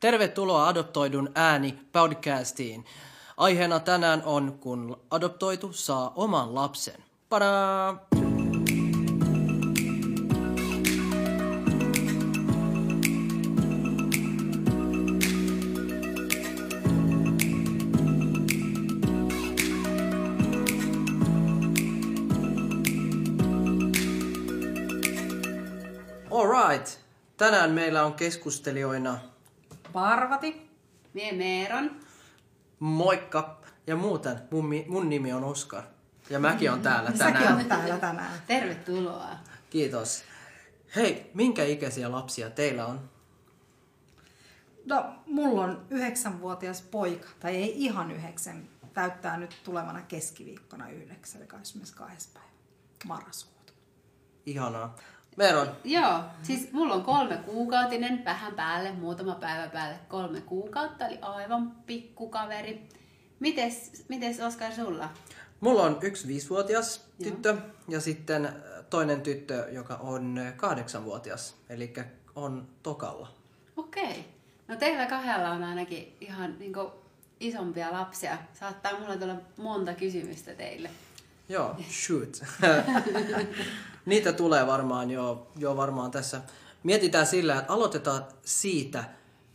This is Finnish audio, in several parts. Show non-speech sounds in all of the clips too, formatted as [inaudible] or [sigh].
Tervetuloa Adoptoidun ääni podcastiin. Aiheena tänään on, kun adoptoitu saa oman lapsen. Padaa! Alright. Tänään meillä on keskustelijoina Parvati. Mie Meeron. Moikka ja muuten. Mun, mun nimi on Oskar. Ja mäkin on täällä Säkin tänään. on täällä tänään. Tervetuloa. Kiitos. Hei, minkä ikäisiä lapsia teillä on? No, mulla on yhdeksänvuotias poika, tai ei ihan yhdeksän, täyttää nyt tulevana keskiviikkona yhdeksän, eli 22. päivä marraskuuta. Ihanaa. Meron, Joo, siis mulla on kolme kuukautinen, vähän päälle, muutama päivä päälle, kolme kuukautta, eli aivan pikkukaveri. Mites, mites Oskar sulla? mulla on yksi viisivuotias tyttö ja sitten toinen tyttö, joka on kahdeksanvuotias, eli on tokalla. Okei. No teillä kahdella on ainakin ihan niin isompia lapsia. Saattaa mulla tulla monta kysymystä teille. Joo, shoot. [laughs] Niitä tulee varmaan jo, jo varmaan tässä. Mietitään sillä, että aloitetaan siitä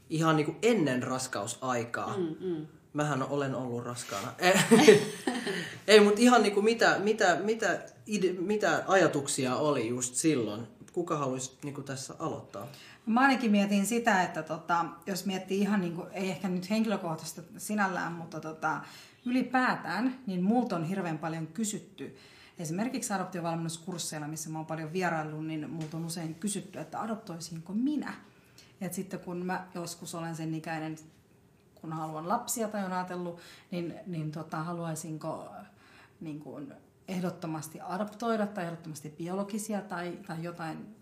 ihan niin kuin ennen raskausaikaa. Mm, mm. Mähän olen ollut raskaana. [laughs] Ei, mutta ihan niin kuin mitä, mitä, mitä, ide, mitä ajatuksia oli just silloin? Kuka haluaisi niin kuin tässä aloittaa? Mä ainakin mietin sitä, että tota, jos miettii ihan niin kuin, ei ehkä nyt henkilökohtaisesti sinällään, mutta tota, ylipäätään, niin multa on hirveän paljon kysytty. Esimerkiksi adoptiovalmennuskursseilla, missä mä oon paljon vieraillut, niin multa on usein kysytty, että adoptoisinko minä. Et sitten kun mä joskus olen sen ikäinen, kun haluan lapsia tai on ajatellut, niin, niin tota, haluaisinko niin kuin ehdottomasti adoptoida tai ehdottomasti biologisia tai, tai jotain,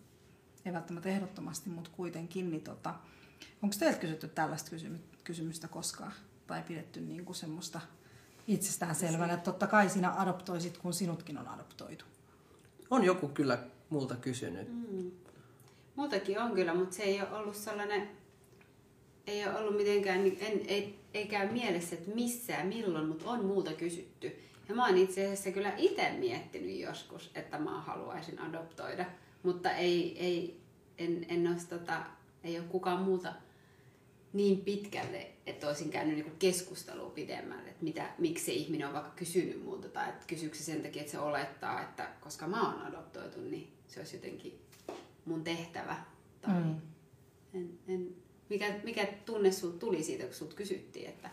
ei välttämättä ehdottomasti, mutta kuitenkin, niin tota, onko teiltä kysytty tällaista kysymy- kysymystä koskaan? Tai pidetty niin kuin semmoista itsestään selvänä, että totta kai sinä adoptoisit, kun sinutkin on adoptoitu. On joku kyllä multa kysynyt. Mm. Muutakin on kyllä, mutta se ei ole ollut sellainen, ei ole ollut mitenkään, en, ei, ei käy mielessä, että missä ja milloin, mutta on muuta kysytty. Ja mä oon itse asiassa kyllä itse miettinyt joskus, että mä haluaisin adoptoida, mutta ei, ei, en, en olisi, tota, ei ole kukaan muuta niin pitkälle, että olisin käynyt niinku keskustelua pidemmälle, että mitä, miksi se ihminen on vaikka kysynyt muuta, tai että kysyykö se sen takia, että se olettaa, että koska mä oon adoptoitu, niin se olisi jotenkin mun tehtävä. Tai Mm. en, en, mikä, mikä tunne sulta tuli siitä, kun sulta kysyttiin, että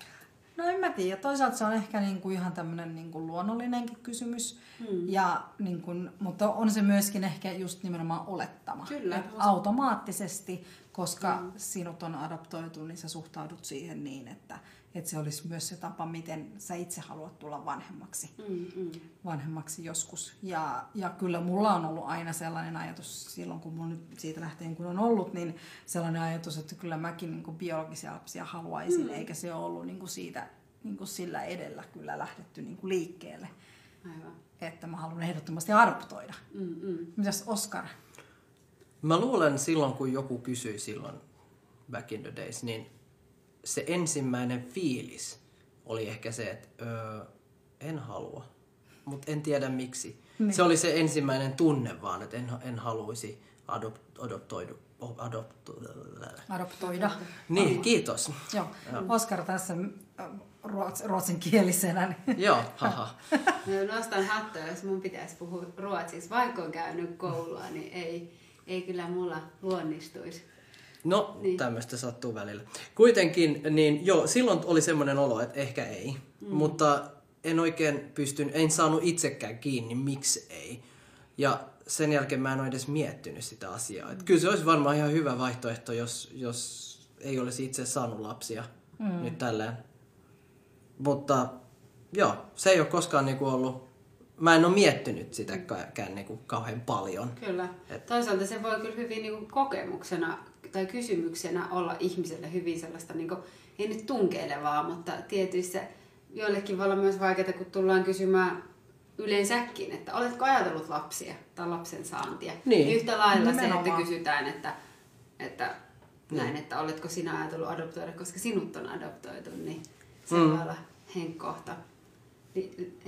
No en mä tiedä. Toisaalta se on ehkä niinku ihan tämmöinen niinku luonnollinenkin kysymys. Hmm. Ja niinku, mutta on se myöskin ehkä just nimenomaan olettama. Kyllä. Et automaattisesti, koska mm. sinut on adoptoitu, niin sä suhtaudut siihen niin, että, että se olisi myös se tapa, miten sä itse haluat tulla vanhemmaksi. mm, mm. vanhemmaksi joskus. Ja, ja kyllä mulla on ollut aina sellainen ajatus, silloin kun mulla nyt siitä lähtien kun on ollut, niin sellainen ajatus, että kyllä mäkin niin kuin biologisia lapsia haluaisin, mm. eikä se ollut niin kuin siitä niin kuin sillä edellä kyllä lähdetty niin kuin liikkeelle, aivan. että mä haluan ehdottomasti adoptoida. Mm, mm. Mitäs Oskar? Mä luulen silloin, kun joku kysyi silloin back in the days, niin se ensimmäinen fiilis oli ehkä se, että öö, en halua, mutta en tiedä miksi. Niin. Se oli se ensimmäinen tunne vaan, että en, en haluaisi adop, adoptoidu. Adopto, Adoptoida. niin, kiitos. Joo. Oskar tässä ruots, ruotsinkielisenä. Niin Joo, haha. Mä [laughs] nostan hattua, jos mun pitäisi puhua ruotsiksi. Vaikka on käynyt koulua, niin ei, ei kyllä mulla luonnistuisi. No, niin. Tämmöistä sattuu välillä. Kuitenkin, niin joo, silloin oli semmoinen olo, että ehkä ei. Mm. Mutta en oikein pystyn, en saanut itsekään kiinni, miksi ei. Ja sen jälkeen mä en ole edes miettinyt sitä asiaa. Et kyllä se olisi varmaan ihan hyvä vaihtoehto, jos, jos ei olisi itse saanut lapsia mm. nyt tälleen. Mutta joo, se ei ole koskaan niinku ollut, mä en ole miettinyt sitäkään niinku kauhean paljon. Kyllä. Et- Toisaalta se voi kyllä hyvin niin kokemuksena tai kysymyksenä olla ihmiselle hyvin sellaista, niin kuin, ei nyt tunkeilevaa, mutta tietyissä joillekin voi olla myös vaikeaa, kun tullaan kysymään yleensäkin, että oletko ajatellut lapsia tai lapsen saantia. Niin. Yhtä lailla Nimenomaan. se, että kysytään, että, että näin, että oletko sinä ajatellut adoptoida, koska sinut on adoptoitu, niin se mm. voi olla henkkohta,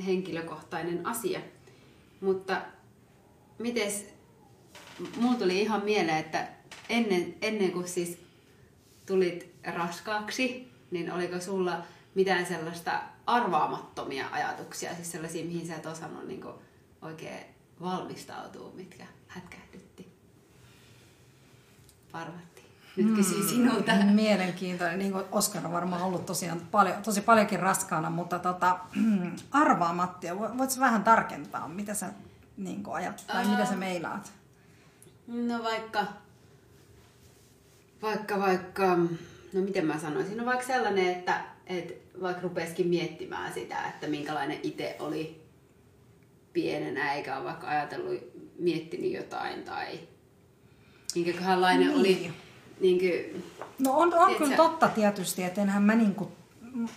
henkilökohtainen asia. Mutta mites, mulla tuli ihan mieleen, että ennen, ennen kuin siis tulit raskaaksi, niin oliko sulla mitään sellaista arvaamattomia ajatuksia, siis sellaisia, mihin sä et osannut niin oikein valmistautua, mitkä hätkähdytti? Parvatti. Nyt kysyin mm, sinulta. Mielenkiintoinen. Niin kuin Oskar on varmaan ollut tosiaan paljon, tosi paljonkin raskaana, mutta tota, [clears throat] arvaamattia, voitko vähän tarkentaa, mitä sä niin ajat, tai uh, mitä sä meinaat? No vaikka, vaikka, vaikka, no miten mä sanoisin, no vaikka sellainen, että, että vaikka rupesikin miettimään sitä, että minkälainen itse oli pienenä, eikä ole vaikka ajatellut, miettinyt jotain tai minkäköhänlainen niin. oli. Niin kuin, no on, on kyllä totta tietysti, että enhän mä niin kuin,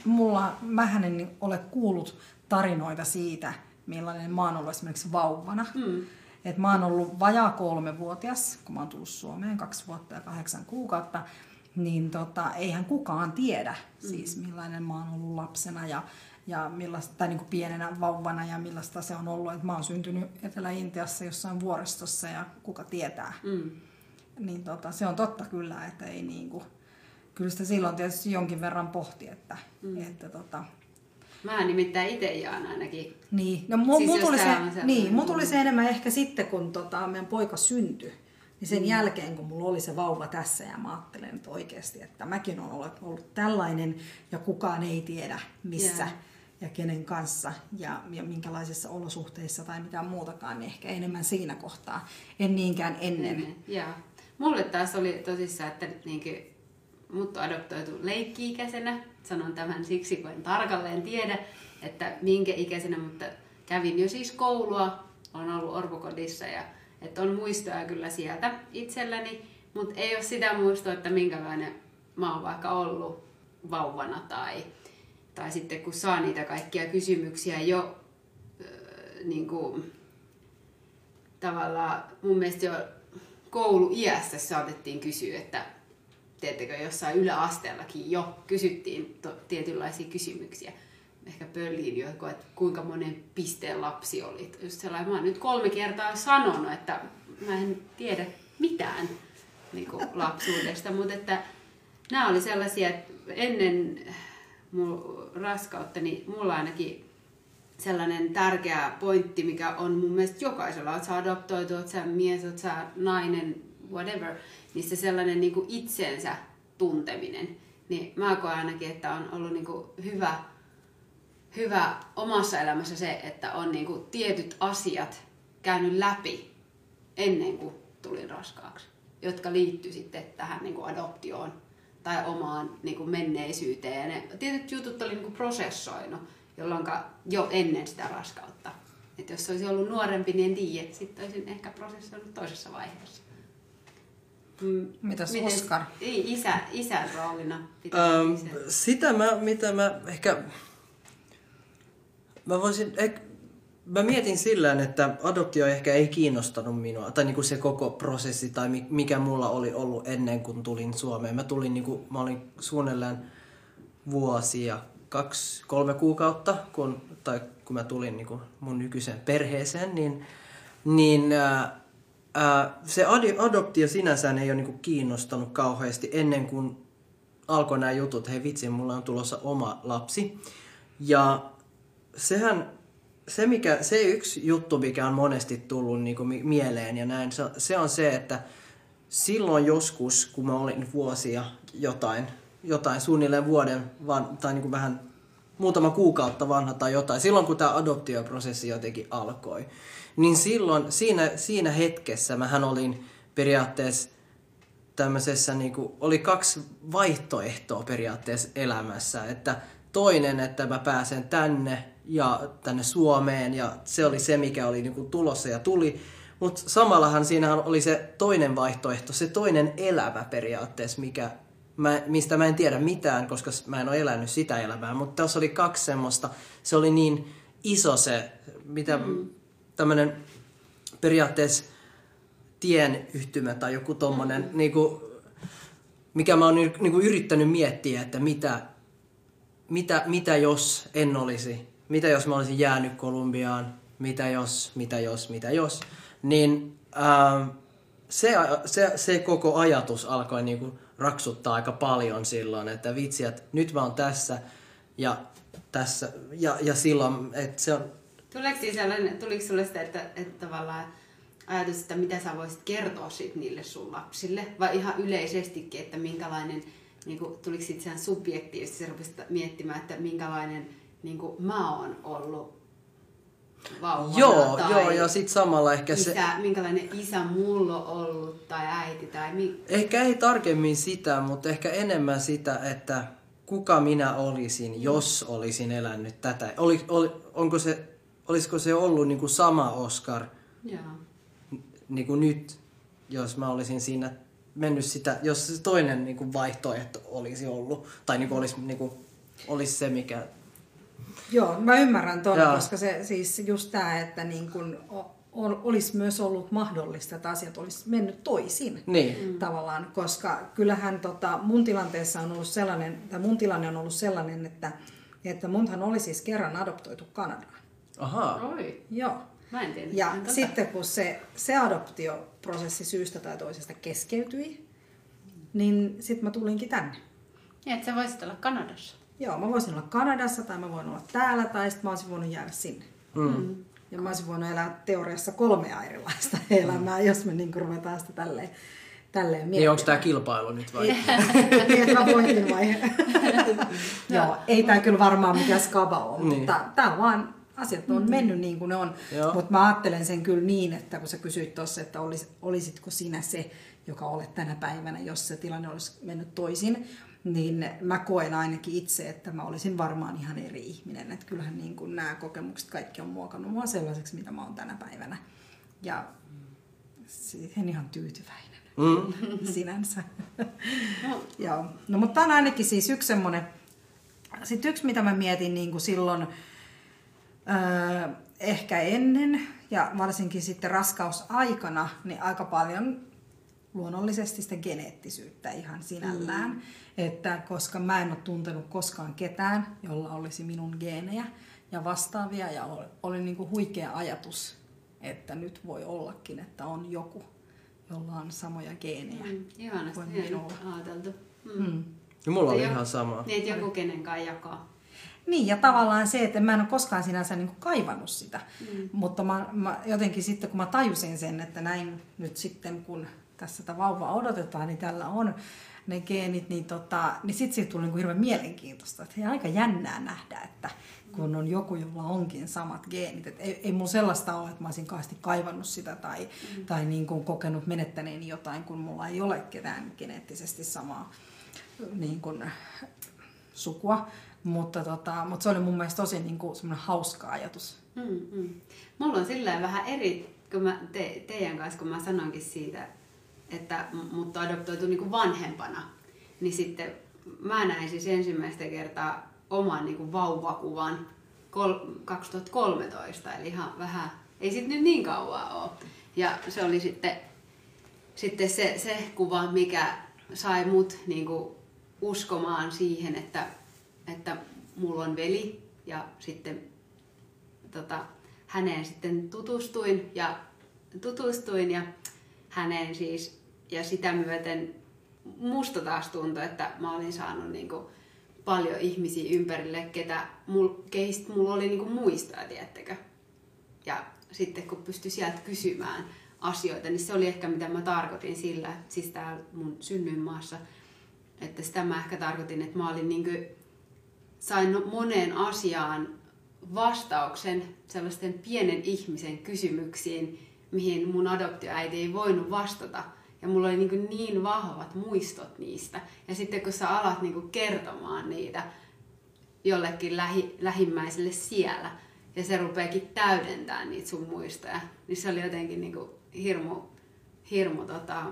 mulla, mähän en ole kuullut tarinoita siitä, millainen mä oon ollut esimerkiksi vauvana. Mm. Et mä oon ollut vajaa kolmevuotias, kun mä oon tullut Suomeen kaksi vuotta ja kahdeksan kuukautta, niin tota, eihän kukaan tiedä mm. siis millainen mä oon ollut lapsena ja, ja millaista, tai niin kuin pienenä vauvana ja millaista se on ollut. Et mä oon syntynyt Etelä-Intiassa jossain vuoristossa ja kuka tietää. Mm. Niin tota, se on totta kyllä, että ei niin kuin, kyllä sitä silloin tietysti jonkin verran pohti, että, mm. että tota, Mä nimittäin itse jaan ainakin. Niin, no mu, siis mu tuli, se, niin, mu tuli se enemmän ehkä sitten, kun tota, meidän poika syntyi. Niin sen mm. jälkeen, kun mulla oli se vauva tässä ja mä ajattelen että oikeasti, että mäkin olen ollut, ollut tällainen ja kukaan ei tiedä missä yeah. ja kenen kanssa ja, ja minkälaisissa olosuhteissa tai mitään muutakaan, niin ehkä enemmän siinä kohtaa, en niinkään ennen. ennen. Yeah. Mulle taas oli tosissaan, että niinkin mut on adoptoitu leikki-ikäisenä. Sanon tämän siksi, kun en tarkalleen tiedä, että minkä ikäisenä, mutta kävin jo siis koulua, on ollut orvokodissa ja että on muistoja kyllä sieltä itselläni, mutta ei ole sitä muistoa, että minkälainen mä oon vaikka ollut vauvana tai, tai sitten kun saa niitä kaikkia kysymyksiä jo äh, niin kuin, tavallaan mun mielestä jo kouluiässä saatettiin kysyä, että teettekö jossain yläasteellakin jo kysyttiin to, tietynlaisia kysymyksiä. Ehkä pölliin jo, että kuinka monen pisteen lapsi oli. Just sellainen, mä oon nyt kolme kertaa sanonut, että mä en tiedä mitään niin kuin lapsuudesta, mutta että nämä oli sellaisia, että ennen mun raskautta, niin mulla ainakin sellainen tärkeä pointti, mikä on mun mielestä jokaisella, että sä adoptoitu, että sä mies, että sä nainen, whatever, niin se sellainen niin kuin itsensä tunteminen, niin mä koen ainakin, että on ollut niin kuin hyvä, hyvä omassa elämässä se, että on niin kuin tietyt asiat käynyt läpi ennen kuin tulin raskaaksi, jotka liittyy sitten tähän niin kuin adoptioon tai omaan niin kuin menneisyyteen. Ja ne tietyt jutut oli niin kuin prosessoinut, jolloin jo ennen sitä raskautta. Et jos olisi ollut nuorempi, niin en tiedä. Sitten olisin ehkä prosessoinut toisessa vaiheessa. Mm, Mitäs Miten, Oskar? Isä, isän roolina. Ähm, sitä mä, mitä mä ehkä... Mä voisin... Eh, mä mietin sillä että adoptio ehkä ei kiinnostanut minua, tai niinku se koko prosessi, tai mikä mulla oli ollut ennen kuin tulin Suomeen. Mä tulin, niinku, mä olin suunnilleen vuosia, kaksi, kolme kuukautta, kun, tai kun mä tulin niinku mun nykyiseen perheeseen, niin, niin äh, se adoptio sinänsä ei ole niinku kiinnostanut kauheasti ennen kuin alkoi nämä jutut, hei vitsi, mulla on tulossa oma lapsi. Ja sehän, se, mikä, se yksi juttu, mikä on monesti tullut niinku mieleen ja näin, se on se, että silloin joskus, kun mä olin vuosia jotain, jotain suunnilleen vuoden van, tai niinku vähän muutama kuukautta vanha tai jotain, silloin kun tämä adoptioprosessi jotenkin alkoi, niin silloin siinä, siinä hetkessä mähän olin periaatteessa tämmöisessä, niin kuin, oli kaksi vaihtoehtoa periaatteessa elämässä, että toinen, että mä pääsen tänne ja tänne Suomeen ja se oli se, mikä oli niin kuin tulossa ja tuli, mutta samallahan siinä oli se toinen vaihtoehto, se toinen elämä periaatteessa, mikä mä, mistä mä en tiedä mitään, koska mä en ole elänyt sitä elämää, mutta tässä oli kaksi semmoista, se oli niin iso se, mitä mm. tämmöinen periaatteessa tien yhtymä tai joku tommonen, mm-hmm. niinku, mikä mä oon y- niinku yrittänyt miettiä, että mitä, mitä, mitä jos en olisi, mitä jos mä olisin jäänyt Kolumbiaan, mitä jos, mitä jos, mitä jos, niin ää, se, se, se koko ajatus alkoi niinku raksuttaa aika paljon silloin, että vitsi, että nyt mä oon tässä ja tässä ja, ja silloin, että se on, Tuleeko sellainen, tuliko sulle sitä, että, että tavallaan ajatus, että mitä sä voisit kertoa sit niille sun lapsille, vai ihan yleisestikin, että minkälainen, niin kuin, tuliko sen subjektiivisesti, miettimään, että minkälainen niin kuin mä oon ollut vauvana, joo, tai joo, ja sitten samalla ehkä se, isä, minkälainen isä mulla on ollut, tai äiti, tai mi... Ehkä ei tarkemmin sitä, mutta ehkä enemmän sitä, että kuka minä olisin, jos olisin elänyt tätä. Oli, oli, onko se, olisiko se ollut niin kuin sama Oscar niin kuin nyt, jos mä olisin siinä mennyt sitä, jos se toinen niin kuin vaihtoehto olisi ollut, tai niin kuin olisi, niin kuin, olisi se, mikä... Joo, mä ymmärrän ton, Joo. koska se siis just tämä, että niin kun olisi myös ollut mahdollista, että asiat olisi mennyt toisin Niin, tavallaan, koska kyllähän tota, mun tilanteessa on ollut sellainen, tai mun tilanne on ollut sellainen, että, että munhan oli siis kerran adoptoitu Kanadaan. ahaa, Oi, Joo. mä en tiedä. Ja Tota. sitten kun se, se adoptioprosessi syystä tai toisesta keskeytyi, niin sitten mä tulinkin tänne. Niin, että sä voisit olla Kanadassa. Joo, mä voisin olla Kanadassa tai mä voin olla täällä tai sitten mä olisin voinut jäädä sinne. mm. Ja mä olisin voinut elää teoriassa kolmea erilaista elämää, jos me niin ruvetaan sitä tälleen, tälleen niin onko tämä kilpailu nyt vai? [laughs] Niin, että mä voitin vai? [laughs] Joo, ei tämä kyllä varmaan mikään skaba ole, Niin. mutta tämä on vaan, asiat on mennyt niin kuin ne on. Mutta mä ajattelen sen kyllä niin, että kun sä kysyit tuossa, että olis, olisitko sinä se, joka olet tänä päivänä, jos se tilanne olisi mennyt toisin, niin mä koen ainakin itse, että mä olisin varmaan ihan eri ihminen. Että kyllähän niin kuin nämä kokemukset kaikki on muokannut mua sellaiseksi, mitä mä oon tänä päivänä. Ja siihen ihan tyytyväinen Mm. [laughs] sinänsä. [laughs] No, Joo. No mutta tämä on ainakin siis yksi semmoinen, sitten yksi mitä mä mietin niin kuin silloin öö, ehkä ennen ja varsinkin sitten raskausaikana, niin aika paljon luonnollisesti sitä geneettisyyttä ihan sinällään. Mm. Että koska mä en ole tuntenut koskaan ketään, jolla olisi minun geenejä ja vastaavia ja oli, oli niin kuin huikea ajatus, että nyt voi ollakin, että on joku, jolla on samoja geenejä. mm, ihanasti hienosti minulla. ajateltu. Mm. Mm. Ja mulla oli ihan sama. Niin, että joku kenenkaan jakaa. Niin, ja tavallaan se, että mä en ole koskaan sinänsä niin kuin kaivannut sitä. Mm. Mutta mä, mä, jotenkin sitten, kun mä tajusin sen, että näin nyt sitten, kun tässä tätä vauvaa odotetaan, niin tällä on ne geenit, niin, tota, niin sitten siitä tuli niin kuin hirveän mielenkiintoista. Että aika jännää nähdä, että kun on joku, jolla onkin samat geenit. Et ei, ei mun sellaista ole, että mä olisin kaasti kaivannut sitä tai, mm. tai niin kuin kokenut menettäneeni jotain, kun mulla ei ole ketään geneettisesti samaa niin kuin, sukua. Mutta, tota, mutta se oli mun mielestä tosi niin kuin, semmoinen hauska ajatus. Mm, mm. Mulla on sillä vähän eri, kun mä te, teidän kanssa, kun mä sanoinkin siitä, että mut on adoptoitu niin kuin vanhempana, niin sitten mä näin siis ensimmäistä kertaa oman niin kuin vauvakuvan kol- 2013, eli ihan vähän, ei sit nyt niin kauan ole. Ja se oli sitten, sitten se, se kuva, mikä sai mut niin kuin uskomaan siihen, että, että mulla on veli ja sitten tota, häneen sitten tutustuin ja tutustuin ja häneen siis ja sitä myöten musta taas tuntui, että mä olin saanut niinku paljon ihmisiä ympärille, ketä mul, keistä mulla oli niinku muistaa, tiettäkö. Ja sitten kun pystyi sieltä kysymään asioita, niin se oli ehkä mitä mä tarkoitin sillä, siis täällä mun synnyinmaassa, että sitä mä ehkä tarkoitin, että mä olin niinku, sain moneen asiaan vastauksen sellaisten pienen ihmisen kysymyksiin, mihin mun adoptioäiti ei voinut vastata. Ja mulla oli niin, niin vahvat muistot niistä. Ja sitten kun sä alat niin kertomaan niitä jollekin lähi, lähimmäiselle siellä, ja se rupeakin täydentämään niitä sun muistoja, niin se oli jotenkin niin hirmu, hirmu tota,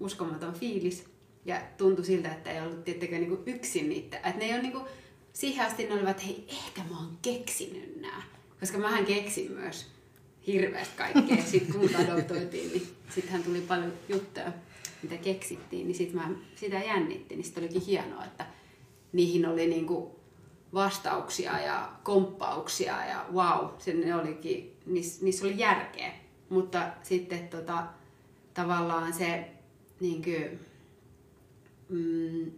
uskomaton fiilis. Ja tuntui siltä, että ei ollut tiettäkö niin yksin niitä. Että ne ei ole niin siihen asti ne olivat, että hei, ehkä mä oon keksinyt nää. Koska mähän keksin myös hirveästi kaikkea. Sitten kun adoptoitiin, niin sittenhän tuli paljon juttuja. mitä keksittiin, niin sit mä sitä jännitti. Niin sitten olikin hienoa, että niihin oli niinku vastauksia ja komppauksia ja wow, se ne olikin, niissä, niissä oli järkeä. Mutta sitten tota, tavallaan se, niin kuin, mm,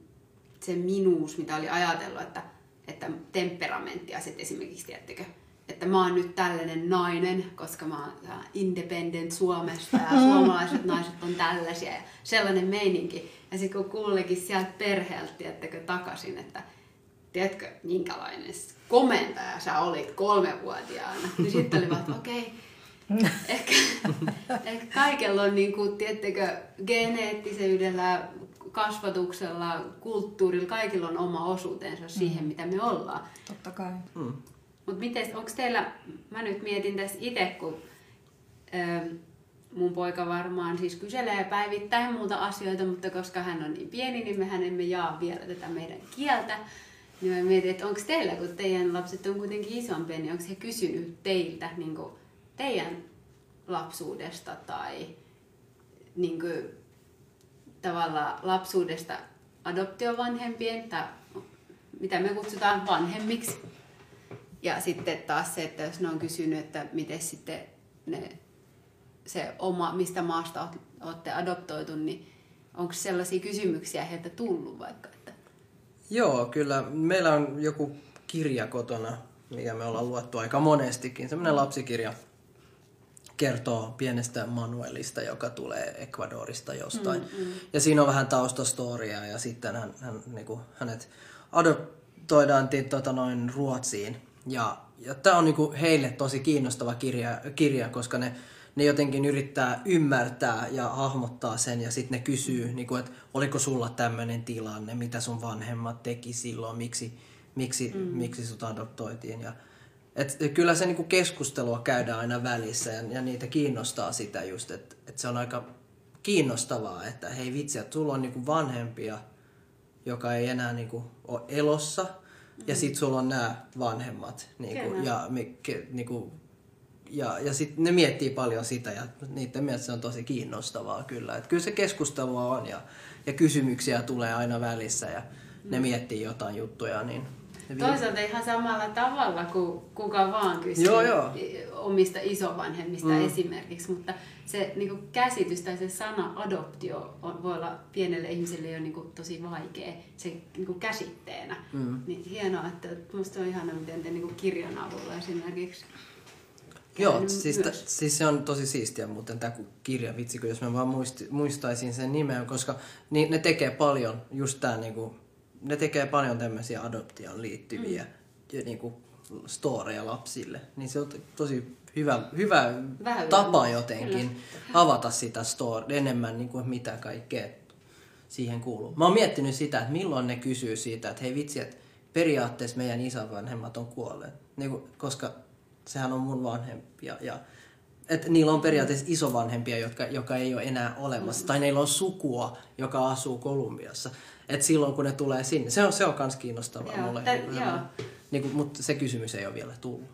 se minuus, mitä oli ajatellut, että, että temperamenttia sitten esimerkiksi, tiedättekö, että mä oon nyt tällainen nainen, koska mä oon independent Suomesta ja [laughs] suomalaiset naiset on tällaisia ja sellainen meininki. Ja sitten kun kuulekin sieltä perheeltä, tiedättekö, takaisin, että tiedätkö, minkälainen komentaja sä olit kolmevuotiaana, niin sitten oli vaan, että okei, okay, [laughs] ehkä, [laughs] ehkä kaikella on, niin kuin, tiedättekö, geneettisyydellä, kasvatuksella, kulttuurilla, kaikilla on oma osuutensa siihen, mm. mitä me ollaan. Totta kai. Mm. Mutta onko teillä, mä nyt mietin tässä itse, kun ö, mun poika varmaan siis kyselee päivittäin muuta asioita, mutta koska hän on niin pieni, niin mehän emme jaa vielä tätä meidän kieltä. Niin mä mietin, että onko teillä, kun teidän lapset on kuitenkin isompia, niin onko he kysynyt teiltä niin teidän lapsuudesta tai niin kuin, tavallaan lapsuudesta adoptiovanhempien tai mitä me kutsutaan vanhemmiksi. Ja sitten taas se, että jos ne on kysynyt, että miten sitten ne, se oma, mistä maasta olette adoptoitu, niin onko sellaisia kysymyksiä heiltä tullut vaikka? Että... Joo, kyllä. Meillä on joku kirja kotona, mikä me ollaan luettu aika monestikin. Semmoinen lapsikirja kertoo pienestä Manuelista, joka tulee Ecuadorista jostain. Mm, mm. Ja siinä on vähän taustastoria ja sitten hän, hän, niin kuin, hänet adoptoidaan tota, noin Ruotsiin. Ja, ja tämä on niin kuin, heille tosi kiinnostava kirja, kirja koska ne, ne jotenkin yrittää ymmärtää ja hahmottaa sen ja sitten ne kysyy, niin kuin, että oliko sulla tämmöinen tilanne, mitä sun vanhemmat teki silloin, miksi, miksi, mm. miksi sut adoptoitiin. Ja, et kyllä se niinku keskustelua käydään aina välissä ja, ja niitä kiinnostaa sitä just, että et se on aika kiinnostavaa, että hei vitsi, että sulla on niinku vanhempia, joka ei enää niinku ole elossa, mm-hmm. ja sit sulla on nämä vanhemmat. Niinku, ja, mikke, niinku, ja, ja sitten ne miettii paljon sitä ja niiden mielestä se on tosi kiinnostavaa kyllä. Et kyllä se keskustelua on ja, ja kysymyksiä tulee aina välissä ja ne mm. miettii jotain juttuja, niin Toisaalta ihan samalla tavalla kuin kuka vaan kysyy joo, joo. omista isovanhemmista mm. esimerkiksi, mutta se niin kuin käsitys tai se sana adoptio on, voi olla pienelle ihmiselle jo niin kuin, tosi vaikea se niin kuin käsitteenä. Mm. Niin hienoa, että minusta on ihana, miten te niin kuin kirjan avulla esimerkiksi Joo, siis, t- siis se on tosi siistiä muuten tämä kirja, vitsi, jos mä vaan muisti, muistaisin sen nimen, koska niin, ne tekee paljon just tämä niinku, ne tekee paljon tämmöisiä adoptioon liittyviä mm. niin kuin storeja lapsille. Niin se on tosi hyvä, hyvä tapa jotenkin kyllä. avata sitä story enemmän niin kuin mitä kaikkea siihen kuuluu. Mä oon miettinyt sitä, että milloin ne kysyy siitä, että hei vitsi, että periaatteessa meidän isänvanhemmat on kuolleet. Niin kuin, koska sehän on mun vanhempia ja että niillä on periaatteessa isovanhempia, jotka, joka ei ole enää olemassa. Mm. Tai niillä on sukua, joka asuu Kolumbiassa. Et silloin kun ne tulee sinne, se on, se on kans kiinnostavaa joo, mulle. Joo. Niin kuin, mutta se kysymys ei ole vielä tullut.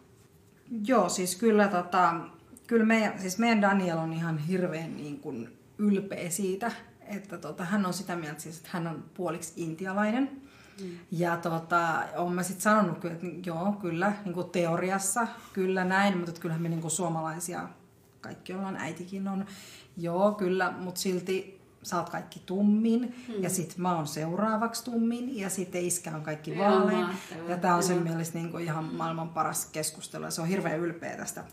Joo, siis kyllä, tota, kyllä meidän, siis meidän Daniel on ihan hirveän niin kuin ylpeä siitä, että tota, hän on sitä mieltä, siis, että hän on puoliksi intialainen. Mm. Ja tota, olen mä sitten sanonut, että joo, kyllä, niin kuin teoriassa, kyllä näin, mutta kyllähän me niin kuin suomalaisia, kaikki ollaan, äitikin on, joo, kyllä, mutta silti sä oot kaikki tummin hmm. ja sit mä oon seuraavaksi tummin ja sitten iskä on kaikki vaalein. Ja tää on sen mielestä niin kuin ihan maailman paras keskustelu ja se on hirveän ylpeä tästä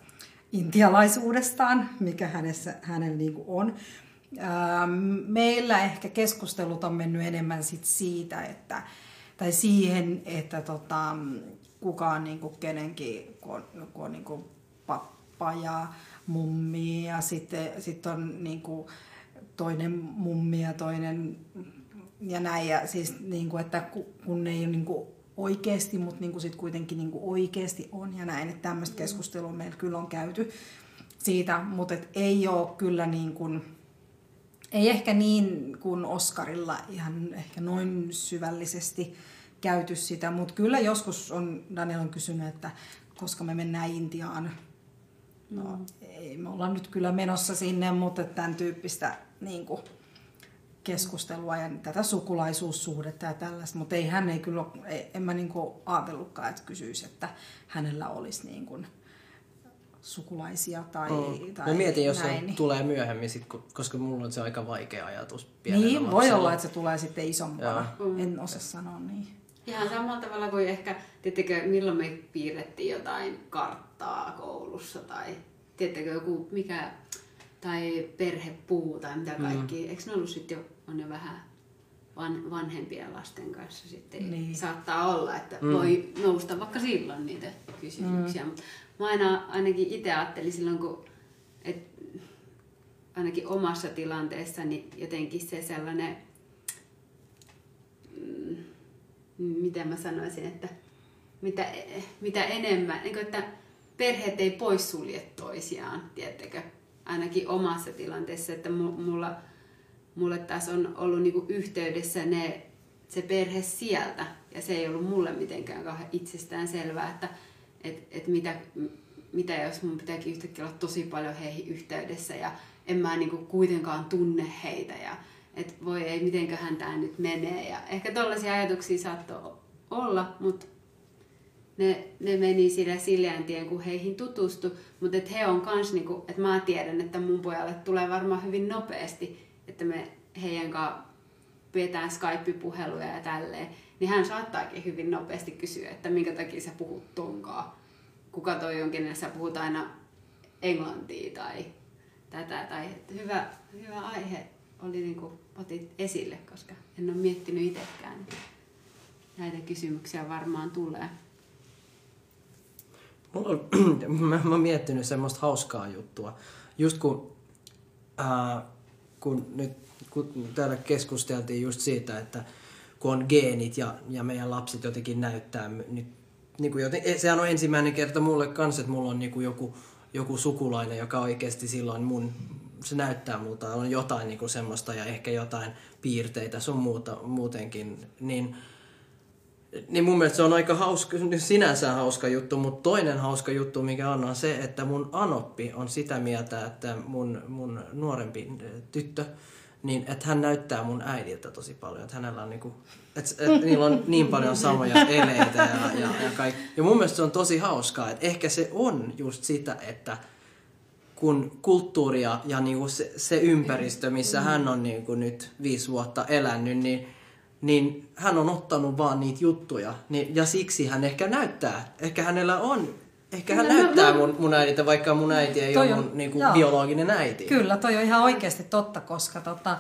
intialaisuudestaan, mikä hänessä, hänellä niin kuin on. Ähm, meillä ehkä keskustelut on mennyt enemmän sit siitä, että, tai siihen, että tota, kuka on niin kuin kenenkin, kun on, kun on niin kuin pappa ja mummi ja sitten sit on niin kuin, toinen mummi ja toinen ja näin. Ja siis niin kuin, että kun ne ei ole niin kuin oikeasti, mutta niin kuin sit kuitenkin niin kuin oikeasti on ja näin. Että tämmöistä keskustelua meillä kyllä on käyty siitä, mutta et ei ole kyllä niin kuin, ei ehkä niin kuin Oskarilla ihan ehkä noin syvällisesti käyty sitä, mutta kyllä joskus on, Daniel on kysynyt, että koska me mennään Intiaan. No, mm. ei, me ollaan nyt kyllä menossa sinne, mutta tämän tyyppistä niin kuin, keskustelua ja tätä sukulaisuussuhdetta ja tällaista, mutta ei hän ei kyllä, ei, en mä niinku ajatellutkaan, että kysyisi, että hänellä olisi niin kuin sukulaisia tai, mm. tai Mä mietin, jos näin. se niin- tulee myöhemmin, sit, koska mulla on se aika vaikea ajatus Niin, voi lapsella. olla, että se tulee sitten isompana. Joo. En osaa sanoa niin. Ihan samalla tavalla kuin ehkä, tiedättekö, milloin me piirrettiin jotain karttaa koulussa tai tiedättekö joku mikä, tai perhepuu tai mitä kaikki. Mm. Eikö ne ollut sitten jo, on jo vähän van, vanhempien lasten kanssa sitten Niin. niin. saattaa olla, että mm. voi nousta vaikka silloin niitä kysymyksiä. Mm. Mutta mä aina ainakin itse ajattelin silloin, kun et, ainakin omassa tilanteessani jotenkin se sellainen mm, miten mä sanoisin, että mitä, mitä enemmän, niin kuin, että perheet ei poissulje toisiaan, tiedättekö? Ainakin omassa tilanteessa, että mu- mulla, mulle taas on ollut niin kuin yhteydessä ne, se perhe sieltä, ja se ei ollut mulle mitenkään kauhean itsestään selvää, että et, et mitä, mitä jos mun pitääkin yhtäkkiä olla tosi paljon heihin yhteydessä, ja en mä niin kuin kuitenkaan tunne heitä, ja että voi ei, mitenköhän tämä nyt menee. Ja ehkä tällaisia ajatuksia saattoi olla, mutta ne, ne meni sillä silleen tien, kun heihin tutustui. Mutta he on kans, niinku, että mä tiedän, että mun pojalle tulee varmaan hyvin nopeasti, että me heidän kanssa pidetään Skype-puheluja ja tälleen. Niin hän saattaakin hyvin nopeasti kysyä, että minkä takia sä puhut tonkaa. Kuka toi on, kenelle sä puhut aina englantia tai tätä. Tai hyvä, hyvä aihe oli niin kuin otit esille, koska en ole miettinyt itsekään. Näitä kysymyksiä varmaan tulee. Mulla on, [clears throat] mä, mä oon miettinyt semmoista hauskaa juttua. Just kun, ää, kun nyt kun täällä keskusteltiin just siitä, että kun on geenit ja, ja meidän lapset jotenkin näyttää nyt, niin kuin joten, e, sehän on ensimmäinen kerta mulle kanssa, että mulla on niin kuin joku, joku sukulainen, joka oikeasti silloin mun, se näyttää multa, on jotain niin kuin semmoista ja ehkä jotain piirteitä sun muuta, muutenkin, niin niin mun mielestä se on aika hauska, sinänsä hauska juttu, mutta toinen hauska juttu, mikä on, on se, että mun anoppi on sitä mieltä, että mun, mun nuorempi tyttö, niin että hän näyttää mun äidiltä tosi paljon. Että hänellä on niinku, että, että [laughs] niillä on niin paljon samoja eleitä ja, ja, ja kaikki. Ja mun mielestä se on tosi hauskaa, että ehkä se on just sitä, että kun kulttuuria ja niinku se, se ympäristö, missä hän on niinku nyt viisi vuotta elänyt, niin niin hän on ottanut vaan niitä juttuja. Niin, ja siksi hän ehkä näyttää. Ehkä hänellä on. Ehkä hän mä- näyttää mä- mun, mun äidiltä, vaikka mun äiti ei ole on- mun niin kuin, joo. biologinen äiti. Kyllä, toi on ihan oikeasti totta, koska tota,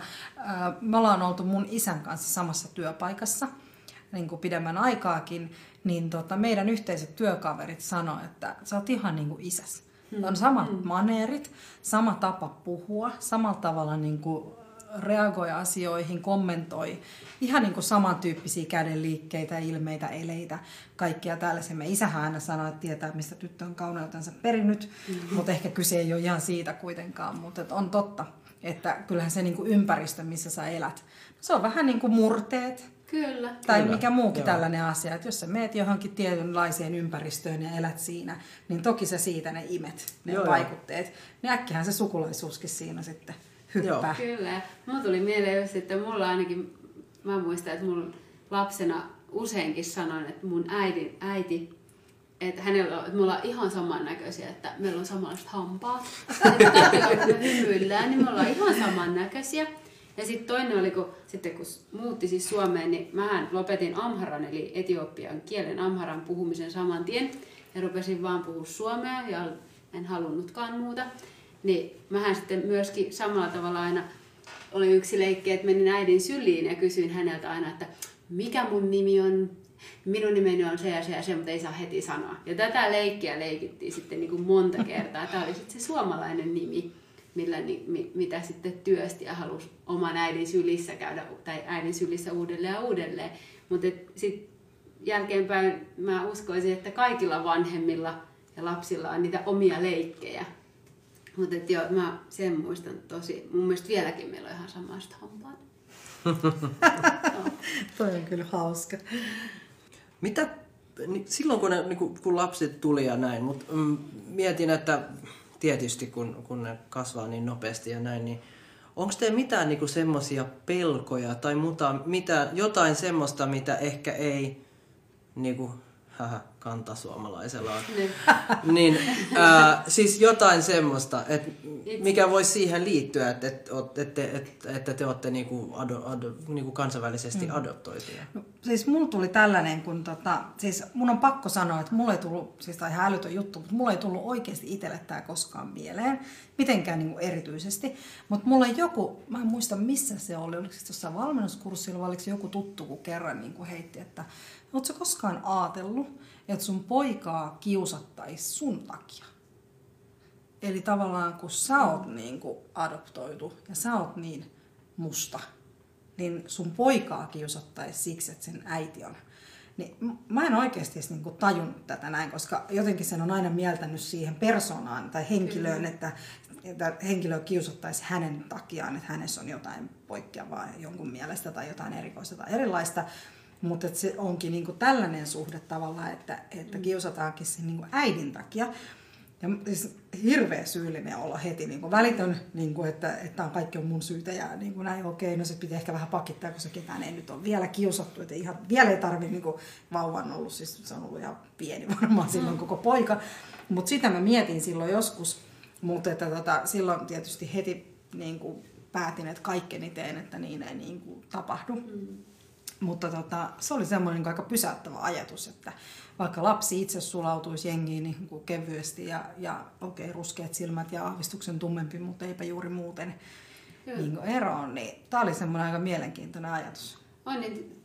me ollaan oltu mun isän kanssa samassa työpaikassa niin kuin pidemmän aikaakin, niin tota, meidän yhteiset työkaverit sanoi, että sä oot ihan niin kuin isäs. On samat maneerit, sama tapa puhua, samalla tavalla niin kuin reagoi asioihin, kommentoi. Ihan niin kuin samantyyppisiä kädenliikkeitä, ilmeitä, eleitä, kaikkia tällaisia. Me isähän aina sanoi, että tietää, mistä tyttö on kauneutensa perinnyt, mm-hmm. mutta ehkä kyse ei ole ihan siitä kuitenkaan. Mutta että on totta, että kyllähän se niin kuin ympäristö, missä sä elät, se on vähän niin kuin murteet, Kyllä. tai Kyllä, mikä muukin joo. tällainen asia, että jos sä meet johonkin tietynlaiseen ympäristöön ja elät siinä, niin toki sä siitä ne imet, ne joo. vaikutteet. Niin äkkihän se sukulaisuuskin siinä sitten hyppää. Kyllä. ja Mulla tuli mieleen just, että mulla ainakin, mä muistan, että mun lapsena useinkin sanoin, että mun äidin, äiti, että hänellä on, että me ollaan ihan samannäköisiä, että meillä on samanlaiset hampaat. Että kun me hymyillään, niin me ollaan ihan samannäköisiä. Ja sitten toinen oli, kun, sitten kun muutti siis Suomeen, niin mähän lopetin amharan, eli etiopian kielen amharan puhumisen saman tien. Ja rupesin vaan puhua suomea ja en halunnutkaan muuta. Niin mähän sitten myöskin samalla tavalla aina oli yksi leikki, että menin äidin syliin ja kysyin häneltä aina, että mikä mun nimi on, minun nimeni on se ja se ja se, mutta ei saa heti sanoa. Ja tätä leikkiä leikittiin sitten niin kuin monta kertaa. Tämä oli sitten se suomalainen nimi, millä, mitä sitten työsti ja halusi oman äidin sylissä käydä, tai äidin sylissä uudelleen ja uudelleen. Mutta sitten jälkeenpäin mä uskoisin, että kaikilla vanhemmilla ja lapsilla on niitä omia leikkejä. Mutta joo, mä sen muistan tosi. Mun mielestä vieläkin meillä on ihan samasta hampaat. Joo. [laughs] Toi on kyllä hauska. Mitä, niin silloin kun, ne, niin kun, kun lapset tuli ja näin, mutta mm, mietin, että tietysti kun, kun ne kasvaa niin nopeasti ja näin, niin onko teillä mitään niinku semmoisia pelkoja tai muuta, mitä, jotain semmoista, mitä ehkä ei niinku, haha, kantasuomalaisella on. Niin. [laughs] niin, ää, siis jotain semmoista, että mikä voisi siihen liittyä, että, että, että, että, että te olette niinku ado, ado, niinku kansainvälisesti mm. adoptoituja. No, siis mulla tuli tällainen, kun tota, siis mun on pakko sanoa, että mulla ei tullut, siis tämä ihan älytön juttu, mutta mulla ei tullut oikeasti itselle tämä koskaan mieleen, mitenkään niin erityisesti. Mutta mulla ei joku, mä en muista missä se oli, oliko se jossain valmennuskurssilla vai oliko se joku tuttu, kun kerran niin kuin heitti, että ootko koskaan ajatellut, että sun poikaa kiusattaisi sun takia? Eli tavallaan kun sä oot niin kuin adoptoitu ja sä oot niin musta, niin sun poikaa kiusattaisi siksi, että sen äiti on. Niin mä en oikeasti edes niin tajunnut tätä näin, koska jotenkin sen on aina mieltänyt siihen persoonaan tai henkilöön, mm. että, että henkilö kiusattaisi hänen takiaan, että hänessä on jotain poikkeavaa jonkun mielestä tai jotain erikoista tai erilaista. Mutta se onkin niin kuin tällainen suhde tavallaan, että, että mm. kiusataankin sen niin kuin äidin takia. Ja siis hirveä syyllinen olo heti, niin kuin välitön, niin kuin, että, että on kaikki on mun syytä ja niin kuin näin, okei, no se pitää ehkä vähän pakittaa, koska ketään ei nyt ole vielä kiusattu, että ihan, vielä ei tarvi, niin kuin vauvan ollut, siis se on ollut ihan pieni varmaan silloin mm. koko poika, mutta sitä mä mietin silloin joskus, mutta että tota, silloin tietysti heti niin kuin päätin, että kaikkeni teen, että niin ei niin kuin tapahdu. Mm. Mutta tota, se oli semmoinen niin aika pysäyttävä ajatus, että vaikka lapsi itse sulautuisi jengiin niin kuin kevyesti ja, ja okei, okay, ruskeat silmät ja ahvistuksen tummempi, mutta eipä juuri muuten niin kuin eroon, niin tämä oli semmoinen aika mielenkiintoinen ajatus. On niin,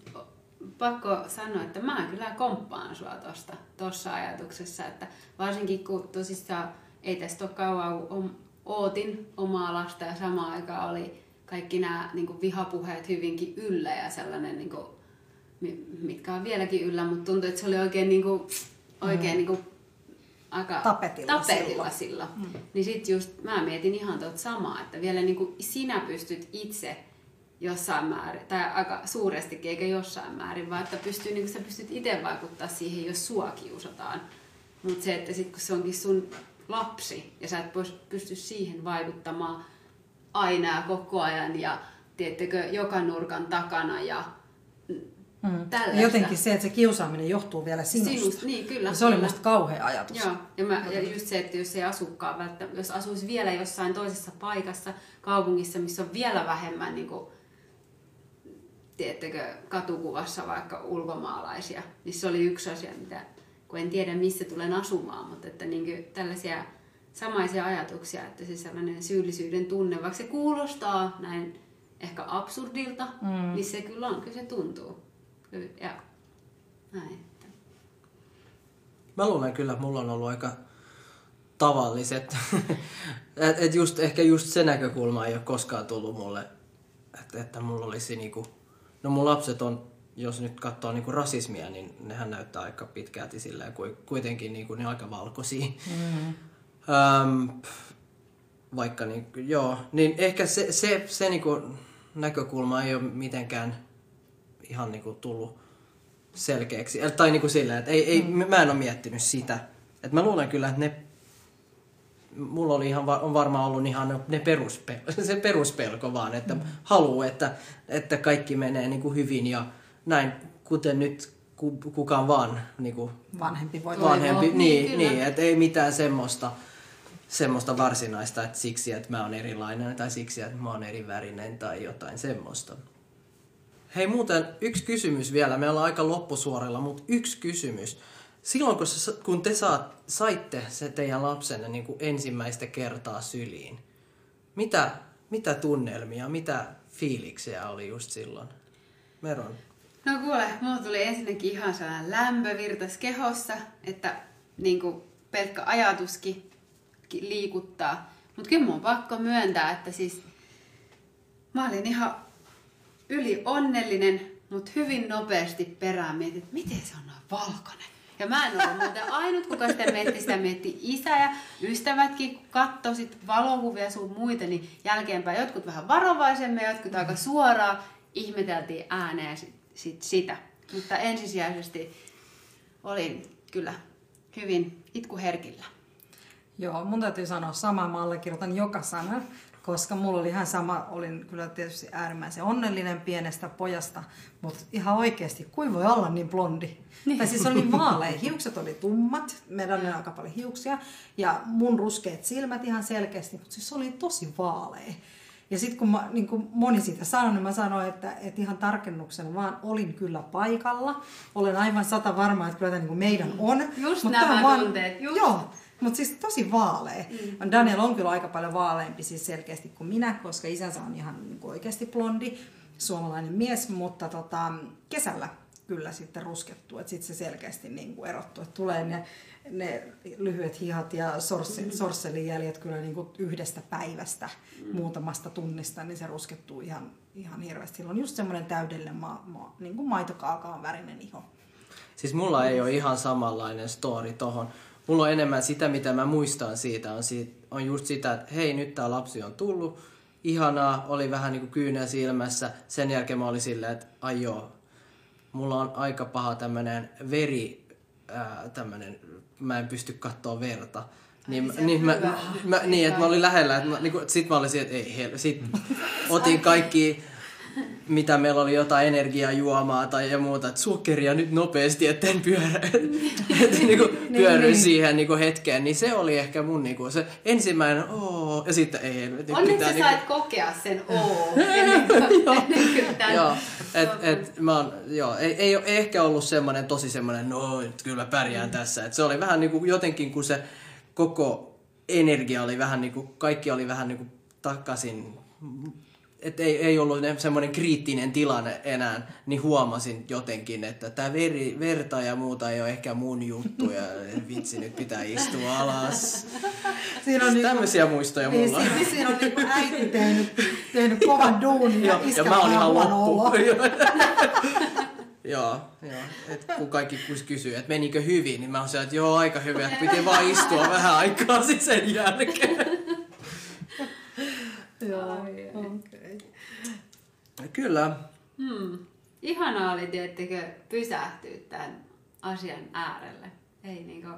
pakko sanoa, että mä kyllä komppaan sua tosta, tossa ajatuksessa, että varsinkin kun tosissaan ei tästä ole kauan, kun ootin omaa lasta ja samaan aikaan oli kaikki nämä niin vihapuheet hyvinkin yllä ja sellainen, niin kuin, mitkä on vieläkin yllä, mutta tuntuu, että se oli oikein, niin kuin, oikein mm. niin kuin, aika tapetilla, tapetilla sillä. Mm. Niin sit just mä mietin ihan tuota samaa, että vielä niin kuin sinä pystyt itse jossain määrin, tai aika suurestikin eikä jossain määrin, vaan että pystyy, niin kuin sä pystyt itse vaikuttaa siihen, jos sua kiusataan. Mutta se, että sit kun se onkin sun lapsi ja sä et pysty siihen vaikuttamaan, aina ja koko ajan ja tiettekö, joka nurkan takana ja Mm. Jotenkin se, että se kiusaaminen johtuu vielä sinusta. Sinust, niin, kyllä. se oli kyllä. musta kauhea ajatus. Joo, ja, mä, ja just se, että jos ei asukaan välttämättä, jos asuisi vielä jossain toisessa paikassa, kaupungissa, missä on vielä vähemmän niin kuin, tiettekö, katukuvassa vaikka ulkomaalaisia, niin se oli yksi asia, mitä, kun en tiedä missä tulen asumaan, mutta että niin kuin, tällaisia samaisia ajatuksia, että se sellainen syyllisyyden tunne, vaikka se kuulostaa näin ehkä absurdilta, mm. niin se kyllä on, kyllä se tuntuu. Ja näin. Mä luulen kyllä, että mulla on ollut aika tavalliset. [laughs] et, et just, ehkä just se näkökulma ei ole koskaan tullut mulle, että, että mulla olisi niinku, no mun lapset on, jos nyt katsoo niinku rasismia, niin nehän näyttää aika pitkälti silleen, kuitenkin niinku ne aika valkoisia. Mm. Ähm, vaikka niin, joo, niin ehkä se, se, se niin kuin näkökulma ei ole mitenkään ihan niin kuin tullut selkeäksi. Tai niin kuin sillä, että ei, ei, mm. mä en ole miettinyt sitä. Että mä luulen kyllä, että ne mulla oli ihan, on varmaan ollut ihan ne peruspelko, [laughs] se peruspelko vaan, että mm. haluaa, että, että kaikki menee niin kuin hyvin ja näin, kuten nyt kukaan vaan niin kuin vanhempi voi vanhempi, niin, niin, niin että ei mitään semmoista semmoista varsinaista, että siksi, että mä oon erilainen tai siksi, että mä oon eri värinen tai jotain semmoista. Hei muuten yksi kysymys vielä, me ollaan aika loppusuorella, mutta yksi kysymys. Silloin kun, kun te saat, saitte se teidän lapsenne niin kuin ensimmäistä kertaa syliin, mitä, mitä tunnelmia, mitä fiiliksiä oli just silloin? Meron. No kuule, mulla tuli ensinnäkin ihan sellainen lämpövirtas kehossa, että niin kuin pelkkä ajatuskin liikuttaa. Mutta kyllä mun on pakko myöntää, että siis mä olin ihan yli onnellinen, mutta hyvin nopeasti perään mietin, että miten se on noin valkoinen. Ja mä en ollut muuten ainut, kuka sitä mietti, sitä mietti isä ja ystävätkin, kun katsoi valokuvia sun muita, niin jälkeenpäin jotkut vähän varovaisemmin, jotkut aika suoraan, ihmeteltiin ääneen sit, sit sitä. Mutta ensisijaisesti olin kyllä hyvin itkuherkillä. Joo, mun täytyy sanoa samaa, mä allekirjoitan joka sana, koska mulla oli ihan sama, olin kyllä tietysti äärimmäisen onnellinen pienestä pojasta, mutta ihan oikeasti, kuin voi olla niin blondi? Niin. Tai siis oli niin vaalea, hiukset oli tummat, meidän on aika paljon hiuksia, ja mun ruskeat silmät ihan selkeästi, mutta siis se oli tosi vaalea. Ja sitten kun mä, niin kuin moni siitä sanoi, niin mä sanoin, että, että ihan tarkennuksena vaan olin kyllä paikalla. Olen aivan sata varma, että kyllä tämä niin meidän on. Just Mut nämä on vaan- tunteet, just. Joo, mutta siis tosi vaalea. Mm. Daniel on kyllä aika paljon vaaleampi siis selkeästi kuin minä, koska isänsä on ihan niin kuin oikeasti blondi, suomalainen mies, mutta tota, kesällä kyllä sitten ruskettu, että sitten se selkeästi niin kuin erottuu, että tulee ne, ne lyhyet hihat ja sorse, sorsselijäljet kyllä niin kuin yhdestä päivästä, mm. muutamasta tunnista, niin se ruskettuu ihan, ihan hirveästi. Sillä on just semmoinen täydellinen ma, ma, niin kuin maitokaakaan värinen iho. Siis mulla ei ole ihan samanlainen story tohon. Mulla on enemmän sitä, mitä mä muistan siitä, on, siitä, on just sitä, että hei, nyt tää lapsi on tullut, ihanaa, oli vähän niinku kyynä silmässä. Sen jälkeen mä olin silleen, että ai joo, mulla on aika paha tämmönen veri, ää, tämmönen, mä en pysty katsoa verta. Niin, se niin, mä, hyvä. mä, niin, että mä olin lähellä, että mä, niinku, sit mä olin siinä, että ei hel, sit [laughs] otin kaikki mitä meillä oli jotain energiajuomaa tai ja muuta, että sokeria nyt nopeasti, etten pyörä, [laughs] että niinku pyörryin siihen niinku hetkeen, niin se oli ehkä mun niinku se ensimmäinen oo, ja sitten ei helvetti. Onneksi pitää sä niinku- sait kokea sen oo. [laughs] kuin- [laughs] kuin tän- Joo, et, et, mä oon, joo ei, ei, ei, ehkä ollut semmoinen tosi semmoinen, no nyt kyllä pärjään mm. tässä. Et se oli vähän niinku jotenkin, kun se koko energia oli vähän niinku, kaikki oli vähän niinku takaisin, että ei, ei ollut ne- semmoinen kriittinen tilanne enää, niin huomasin jotenkin, että tämä veri, verta ja muuta ei ole ehkä mun juttu ja vitsi nyt pitää istua alas. Siinä on niinku- Tämmöisiä muistoja Niin, mulla. siinä, siinä on niinku äiti tehnyt, tehnyt kovan duunin ja ja mä oon ihan loppu. [laughs] joo, joo. Et kun kaikki kysyy, että menikö hyvin, niin mä oon että joo, aika hyvin, että piti vaan istua vähän aikaa [laughs] sen jälkeen. Joo, Ai. Kyllä. Hmm. Ihanaa oli, tiettekö, pysähtyä tämän asian äärelle. Ei niinku...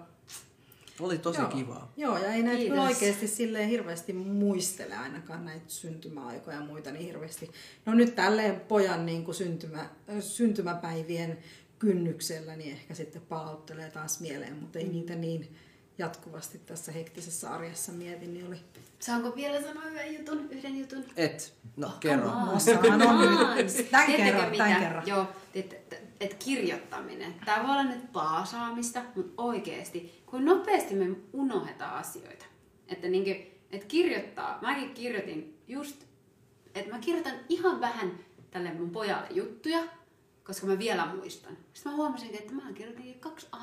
Oli tosi Joo. kivaa. Joo, ja ei näitä Kiitos. kyllä oikeasti silleen hirveästi muistele ainakaan näitä syntymäaikoja ja muita niin hirveästi. No nyt tälleen pojan niin kuin syntymä, syntymäpäivien kynnyksellä niin ehkä sitten palauttelee taas mieleen, mutta ei niitä niin jatkuvasti tässä hektisessä arjessa mieti, niin oli Saanko vielä sanoa yhden jutun, yhden jutun? Et, no kerro. No, Tiedättekö kerran, mitä? tän kerran. Joo, että et, et kirjoittaminen. Tämä voi olla nyt paasaamista, mutta oikeasti, kun nopeasti me unohdetaan asioita. Että niinku, et kirjoittaa, mäkin kirjoitin just, että mä kirjoitan ihan vähän tälle mun pojalle juttuja, koska mä vielä muistan. Sitten mä huomasin, että mä kirjoitin kaksi a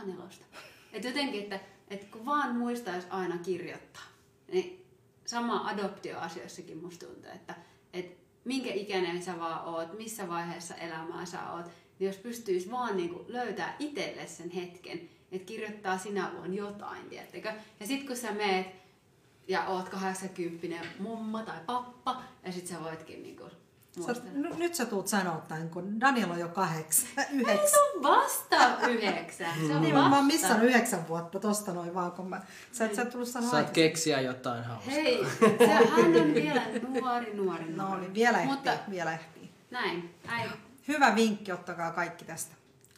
Että jotenkin, että, että kun vaan muistaisi aina kirjoittaa, niin sama adoptioasioissakin musta tuntuu, että, että minkä ikäinen sä vaan oot, missä vaiheessa elämää sä oot, niin jos pystyisi vaan niinku löytää itselle sen hetken, että kirjoittaa sinä vuonna jotain, tiedättekö? Ja sit kun sä meet ja oot 80 mummo tai pappa, ja sit sä voitkin niinku Sä, n- nyt sä tuut sanoa tämän, kun Daniel on jo kahdeksan, [laughs] Ei, yhdeksän. se on vasta yhdeksän. Se on Niin, mä oon vasta. missannut yhdeksän vuotta tosta noin vaan, kun mä, sä et sä et tullut sanoa Saat keksiä jotain hauskaa. Hei, se, hän on vielä nuori, nuori, nuori. No niin, vielä ehtii, Mutta vielä ehtii. näin, äi. Hyvä vinkki, ottakaa kaikki tästä.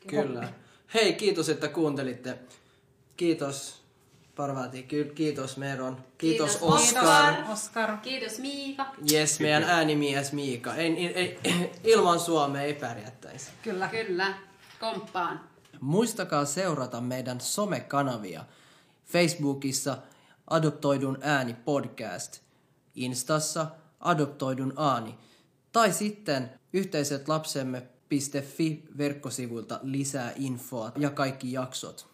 Kyllä. Hei, kiitos, että kuuntelitte. Kiitos Parvati, kiitos Meron. Kiitos, Kiitos, Oskar. Oskar. Oskar. Kiitos Miika. Yes, meidän äänimies Miika. Ei, ei, ei, [clears throat] ilman Suomea ei pärjättäisi. Kyllä. Kyllä, komppaan. Muistakaa seurata meidän somekanavia. Facebookissa Adoptoidun ääni podcast, Instassa Adoptoidun ääni tai sitten yhteisetlapsemme.fi verkkosivuilta lisää infoa ja kaikki jaksot.